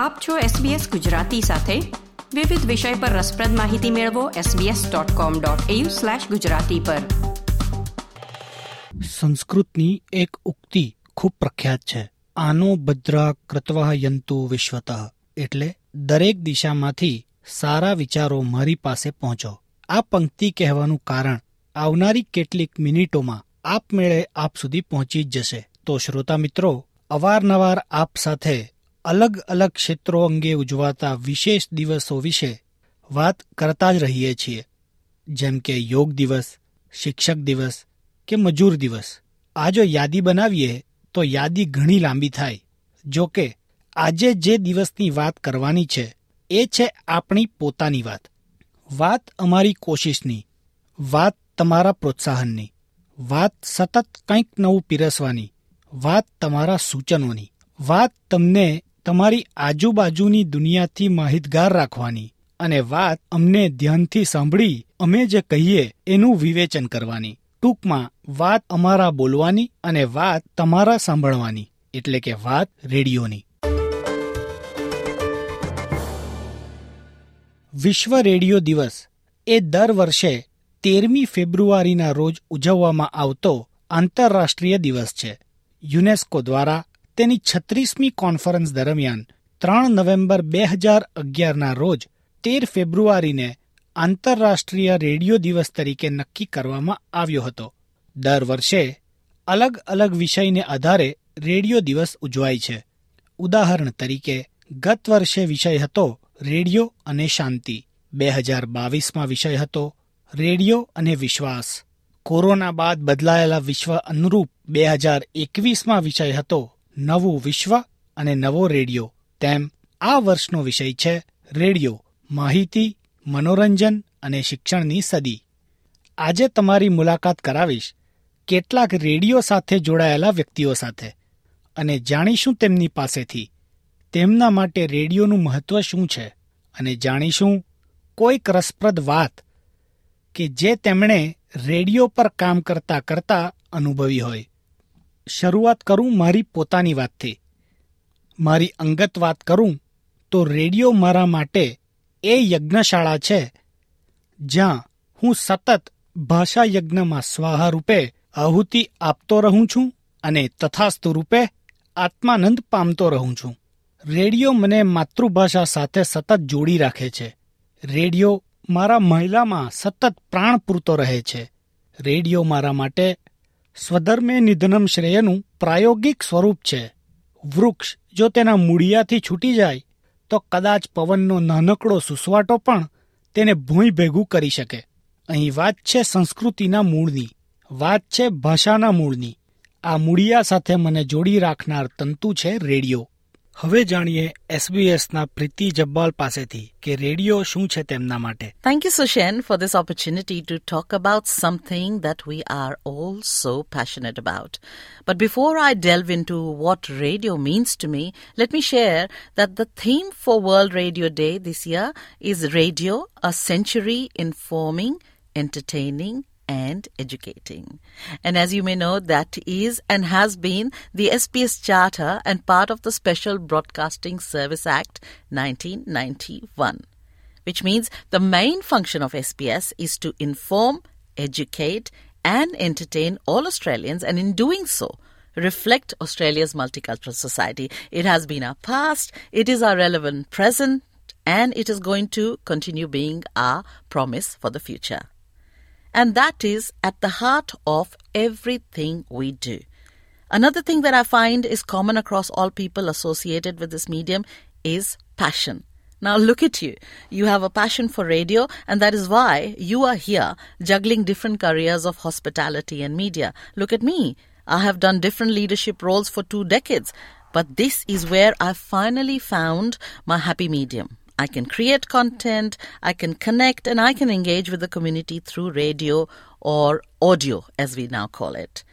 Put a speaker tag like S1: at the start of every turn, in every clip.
S1: આપ છો SBS ગુજરાતી સાથે. વિવિધ વિષય પર રસપ્રદ માહિતી મેળવો sbs.com.au/gujarati પર.
S2: સંસ્કૃતની એક ઉક્તિ ખૂબ પ્રખ્યાત છે. આનો ભદ્રા કૃતવઃ યંતુ વિશ્વતઃ. એટલે દરેક દિશામાંથી સારા વિચારો મારી પાસે પહોંચો. આ પંક્તિ કહેવાનું કારણ આવનારી કેટલીક મિનિટોમાં આપમેળે આપ સુધી પહોંચી જ જશે. તો શ્રોતા મિત્રો, અવારનવાર આપ સાથે અલગ અલગ ક્ષેત્રો અંગે ઉજવાતા વિશેષ દિવસો વિશે વાત કરતા જ રહીએ છીએ. જેમ કે યોગ દિવસ, શિક્ષક દિવસ કે મજૂર દિવસ. આ જો યાદી બનાવીએ, તો યાદી ઘણી લાંબી થાય. જો કે, આજે જે દિવસની વાત કરવાની છે, એ છે આપણી પોતાની વાત. વાત અમારી કોશિશની. વાત તમારા પ્રોત્સાહનની. વાત સતત કંઈક નવું પીરસવાની. વાત તમારા સૂચનોની. વાત તમને તમારી આજુબાજુની દુનિયાથી માહિતગાર રાખવાની અને વાત અમને ધ્યાનથી સાંભળી અમે જે કહીએ એનું વિવેચન કરવાની. ટૂંકમાં, વાત અમારા બોલવાની અને વાત તમારા સાંભળવાની, એટલે કે વાત રેડિયોની. વિશ્વ રેડિયો દિવસ એ દર વર્ષે તેરમી ફેબ્રુઆરીના રોજ ઉજવવામાં આવતો આંતરરાષ્ટ્રીય દિવસ છે. યુનેસ્કો દ્વારા તેની છત્રીસમી કોન્ફરન્સ દરમિયાન ત્રણ નવેમ્બર બે હજાર અગિયારના રોજ તેર ફેબ્રુઆરીને આંતરરાષ્ટ્રીય રેડિયો દિવસ તરીકે નક્કી કરવામાં આવ્યો હતો. દર વર્ષે અલગ અલગ વિષયને આધારે રેડિયો દિવસ ઉજવાય છે. ઉદાહરણ તરીકે, ગત વર્ષે વિષય હતો રેડિયો અને શાંતિ. બે હજાર બાવીસમાં વિષય હતો રેડિયો અને વિશ્વાસ. કોરોના બાદ બદલાયેલા વિશ્વ અનુરૂપ બે હજાર એકવીસમાં વિષય હતો નવું વિશ્વ અને નવો રેડિયો. તેમ આ વર્ષનો વિષય છે રેડિયો, માહિતી, મનોરંજન અને શિક્ષણની સદી. આજે તમારી મુલાકાત કરાવીશ કેટલાક રેડિયો સાથે જોડાયેલા વ્યક્તિઓ સાથે અને જાણીશું તેમની પાસેથી તેમના માટે રેડિયોનું મહત્વ શું છે અને જાણીશું કોઈક રસપ્રદ વાત કે જે તેમણે રેડિયો પર કામ કરતા કરતા અનુભવી હોય. શરૂઆત કરું મારી પોતાની વાતથી. મારી અંગત વાત કરું તો રેડિયો મારા માટે એ યજ્ઞશાળા છે, જ્યાં હું સતત ભાષા યજ્ઞમાં સ્વાહા રૂપે આહુતિ આપતો રહું છું અને તથાસ્તુ રૂપે આત્માનંદ પામતો રહું છું. રેડિયો મને માતૃભાષા સાથે સતત જોડી રાખે છે. રેડિયો મારા મહિલામાં સતત પ્રાણ પૂરતો રહે છે. રેડિયો મારા માટે સ્વધર્મે નિધનમ શ્રેયનું પ્રાયોગિક સ્વરૂપ છે. વૃક્ષ જો તેના મૂળિયાથી છૂટી જાય, તો કદાચ પવનનો નાનકડો સુસવાટો પણ તેને ભૂંઈ ભેગું કરી શકે. અહીં વાત છે સંસ્કૃતિના મૂળની, વાત છે ભાષાના મૂળની. આ મૂળિયા સાથે મને જોડી રાખનાર તંતુ છે રેડિયો. હવે જાણીએ એસબીએસના પ્રીતિ જબ્બાલ પાસેથી કે રેડિયો શું છે તેમના માટે
S3: Thank you, Sushen, for this opportunity to talk about something that we are all so passionate about. But before I delve into what radio means to me, let me share that the theme for World Radio Day this year is Radio, a century informing, entertaining, and educating. And as you may know, that is and has been the SPS Charter and part of the Special Broadcasting Service Act 1991, which means the main function of SPS is to inform, educate, and entertain all Australians, and in doing so, reflect Australia's multicultural society. It has been our past, it is our relevant present, and it is going to continue being our promise for the future. And that is at the heart of everything we do. Another thing that I find is common across all people associated with this medium is passion. Now look at you. You have a passion for radio, and that is why you are here juggling different careers of hospitality and media. Look at me. I have done different leadership roles for two decades, but this is where I finally found my happy medium. I can create content, I can connect, and I can engage with the community through radio or audio, as we now call it.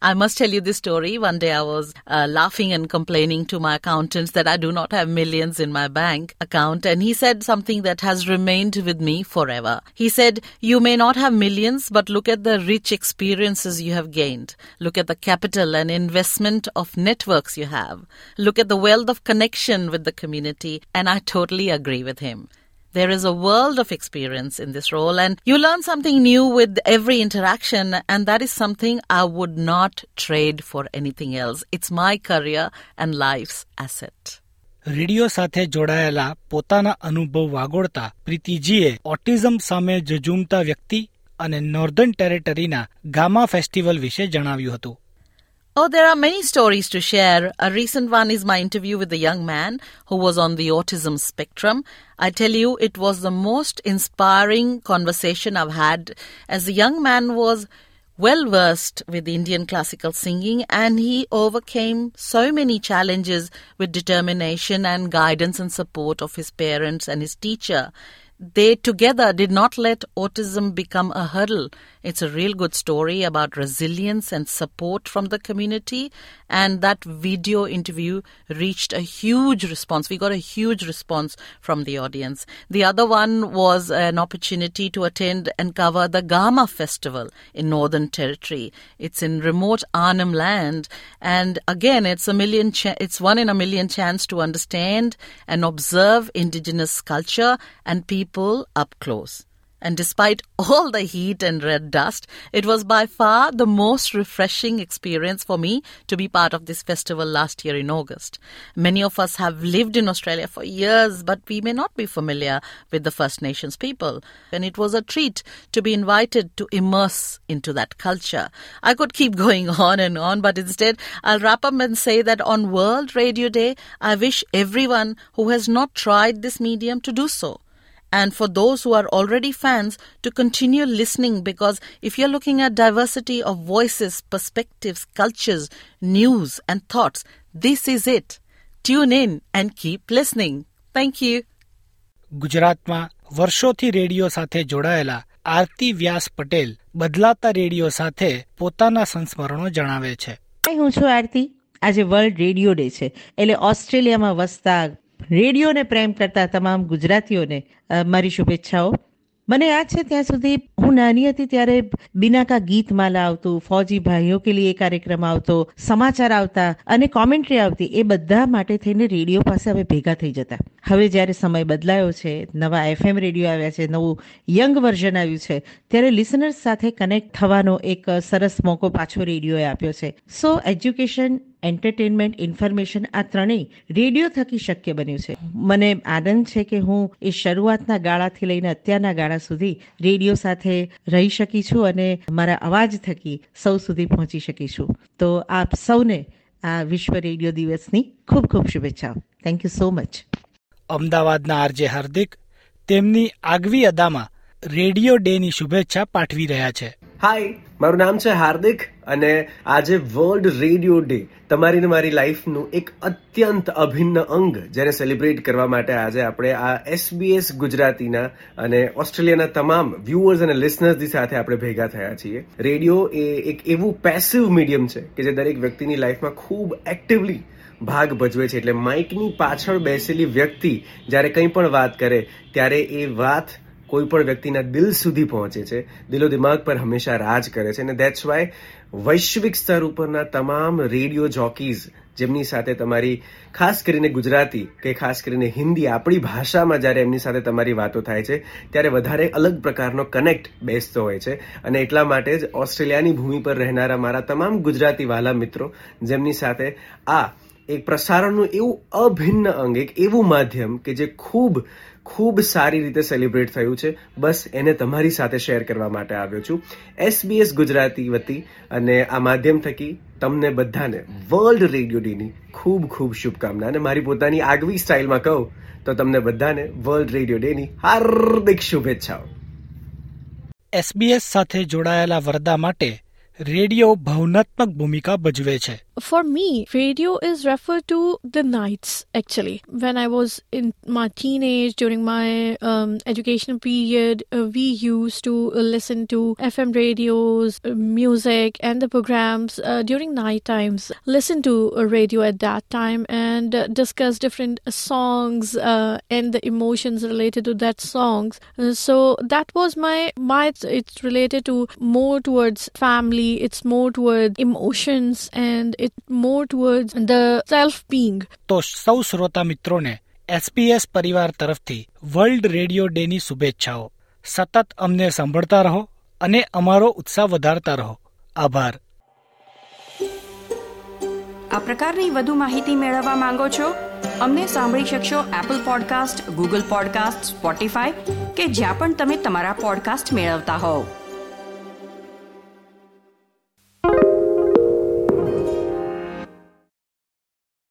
S3: I must tell you this story. One day I was uh, laughing and complaining to my accountants that I do not have millions in my bank account. And he said something that has remained with me forever. He said, You may not have millions, but look at the rich experiences you have gained. Look at the capital and investment of networks you have. Look at the wealth of connection with the community. And I totally agree with him. There is a world of experience in this role, and you learn something new with every interaction, and that is something I would not trade for anything else. It's my career and life's asset.
S2: Radio સાથે જોડાયેલા પોતાના અનુભવ વાગોળતા પ્રીતિજીએ autism સામે જજુમતા વ્યક્તિ અને northern ટેરેટરીના gamma festival વિશે જણાવ્યું હતું
S3: Oh, there are many stories to share. A recent one is my interview with a young man who was on the autism spectrum. I tell you, it was the most inspiring conversation I've had as the young man was well versed with Indian classical singing and he overcame so many challenges with determination and guidance and support of his parents and his teacher they together did not let autism become a hurdle. It's a real good story about resilience and support from the community. And that video interview reached a huge response. We got a huge response from the audience. The other one was an opportunity to attend and cover the Gama Festival in Northern Territory. It's in remote Arnhem land. And again, it's a million, it's one in a million chance to understand and observe indigenous culture and people people up close. And despite all the heat and red dust, it was by far the most refreshing experience for me to be part of this festival last year in August. Many of us have lived in Australia for years, but we may not be familiar with the First Nations people. And it was a treat to be invited to immerse into that culture. I could keep going on and on, but instead I'll wrap up and say that on World Radio Day, I wish everyone who has not tried this medium to do so and for those who are already fans to continue listening because if you're looking at diversity of voices, perspectives, cultures, news, and thoughts, this is it. Tune in and keep listening. Thank you.
S2: ગુજરાતમાં વર્ષોથી radio સાથે જોડાયેલા આરતી વ્યાસ પટેલ બદલાતા radio સાથે પોતાના સંસ્મરણો જણાવે છે
S4: હું છું આરતી આજે વર્લ્ડ રેડિયો ડે છે એટલે ઓસ્ટ્રેલિયામાં વસતા રેડિયોને પ્રેમ કરતા તમામ ગુજરાતીઓને મારી શુભેચ્છાઓ. મને યાદ છે ત્યાં સુધી હું નાની હતી ત્યારે બિનાકા ગીતમાલા આવતું, ફૌજી ભાઈઓ કે લીએ કાર્યક્રમ આવતો, સમાચાર આવતા અને કોમેન્ટ્રી આવતી, એ બધા માટે થઈને રેડિયો પાસે હવે ભેગા થઈ જતા. હવે જ્યારે સમય બદલાયો છે, નવા એફએમ રેડિયો આવ્યા છે, નવું યંગ વર્ઝન આવ્યું છે, ત્યારે લિસનર્સ સાથે કનેક્ટ થવાનો એક સરસ મોકો પાછો રેડિયોએ આપ્યો છે. સો એજ્યુકેશન, એન્ટરટેનમેન્ટ, ઇન્ફોર્મેશન આ ત્રણેય રેડિયો થકી શક્ય બન્યું છે. મને આનંદ છે કે હું એ શરૂઆતના ગાળાથી લઈને અત્યારના ગાળા સુધી રેડિયો સાથે રહી શકી છું અને મારા અવાજ થકી સૌ સુધી પહોંચી શકી છું. તો આપ સૌને આ વિશ્વ રેડિયો દિવસની ખૂબ ખૂબ શુભેચ્છાઓ. થેન્ક યુ સો મચ
S2: અમદાવાદના આરજે હાર્દિક તેમની આગવી અદામાં રેડિયો ડે ની શુભેચ્છા પાઠવી રહ્યા છે.
S5: હાય મારું નામ છે હાર્દિક અને આજે વર્લ્ડ રેડિયો ડે તમારી ને મારી લાઈફનું એક અત્યંત અભિન્ન અંગ જેને સેલિબ્રેટ કરવા માટે આજે આપણે આ એસબીએસ ગુજરાતીના અને ઓસ્ટ્રેલિયાના તમામ વ્યુઅર્સ અને લિસનર્સની સાથે આપણે ભેગા થયા છીએ. રેડિયો એ એક એવું પેસિવ મીડિયમ છે કે જે દરેક વ્યક્તિની લાઈફમાં ખૂબ એક્ટિવલી ભાગ ભજવે છે એટલે માઇકની પાછળ બેસેલી વ્યક્તિ જ્યારે કંઈ પણ વાત કરે, ત્યારે એ વાત કોઈ પણ વ્યક્તિના દિલ સુધી પહોંચે છે. દિલો દિમાગ પર હંમેશા રાજ કરે છે અને દેટ્સ વાય વૈશ્વિક સ્તર ઉપરના તમામ રેડિયો જોકીઝ, જેમની સાથે તમારી, ખાસ કરીને ગુજરાતી કે ખાસ કરીને હિન્દી આપણી ભાષામાં જ્યારે એમની સાથે તમારી વાતો થાય છે, ત્યારે વધારે અલગ પ્રકારનો કનેક્ટ બેસતો હોય છે. અને એટલા માટે જ ઓસ્ટ્રેલિયાની ભૂમિ પર રહેનારા મારા તમામ ગુજરાતી વાલા મિત્રો, જેમની સાથે આ એક પ્રસારણનું એવું અભિન્ન અંગ, એક એવું માધ્યમ કે જે ખૂબ ખૂબ સારી રીતે સેલિબ્રેટ થયું છે. બસ એને તમારી સાથે શેર કરવા માટે આવ્યો છું. એસબીએસ ગુજરાતી વતી અને આ માધ્યમ થકી તમને બધાને વર્લ્ડ રેડિયો ડેની ખૂબ ખૂબ શુભકામના. અને મારી પોતાની આગવી સ્ટાઇલમાં કહું તો તમને બધાને વર્લ્ડ રેડિયો ડેની હાર્દિક શુભેચ્છાઓ.
S2: એસબીએસ સાથે જોડાયેલા વરદા માટે રેડિયો ભાવનાત્મક ભૂમિકા ભજવે છે
S6: For me, radio is referred to the nights actually. When I was in my teenage, during my um, educational period, uh, we used to uh, listen to FM radios, uh, music, and the programs uh, during night times. Listen to uh, radio at that time and uh, discuss different songs uh, and the emotions related to that songs. Uh, so that was my my. It's related to more towards family. It's more towards emotions and it's more towards the self being.
S2: તો સૌ શ્રોતા મિત્રોને SPS પરિવાર તરફથી world radio day ની શુભેચ્છાઓ. સતત અમને સાંભળતા રહો અને અમારો ઉત્સાહ વધારતા રહો. આભાર.
S1: આ પ્રકારની વધુ માહિતી મેળવવા માંગો છો? અમને સાંભળી શકશો Apple podcast Google podcast Spotify કે જ્યાં પણ તમે તમારા પોડકાસ્ટ મેળવતા હોવ.